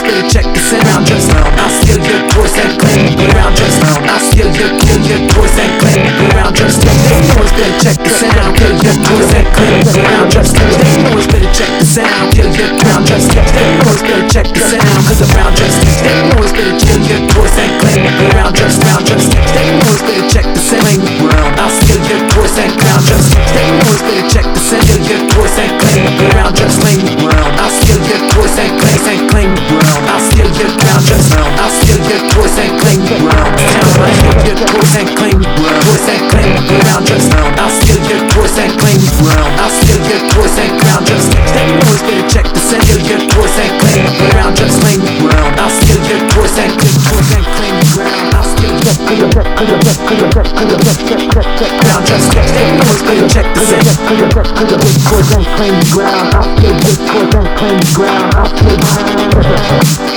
still check the sound. Round just round. I steal your toys and clean. Round just round. I steal your clean, your toys and clean. Round just round. They know it's check the sound. Kill your toys and clean. Round just round. They know it's check the sound. Kill get round just round. They know it's check the sound. Cause around just they know it's been chill, get coarse and clean. Round just round just they know it's been check the sound. I steal your toys and clown just they know it's been check the sound. Kill get coarse and clean. Round just lane. Twist and claim me ground. Twist and claim me ground. Just I'll steal your twist and claim me ground. I'll steal your twist and ground. Just that you always better check the send your twist and claim me ground. Just claim me ground. I'll steal your twist and claim twist and claim me ground. I'll steal your ground. Just that you always better check the send twist and claim me ground. I'll steal your twist and claim me ground. I'll steal your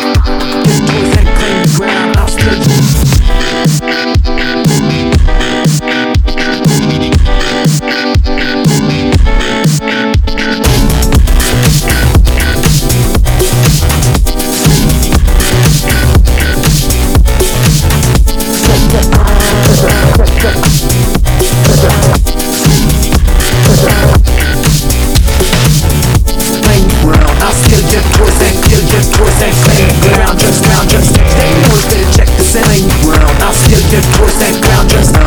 just ground. Just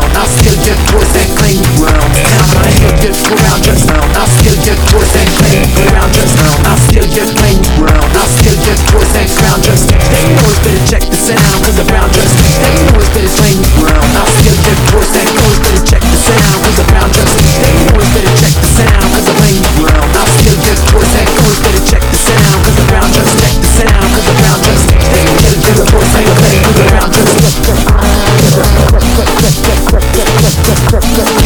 just towards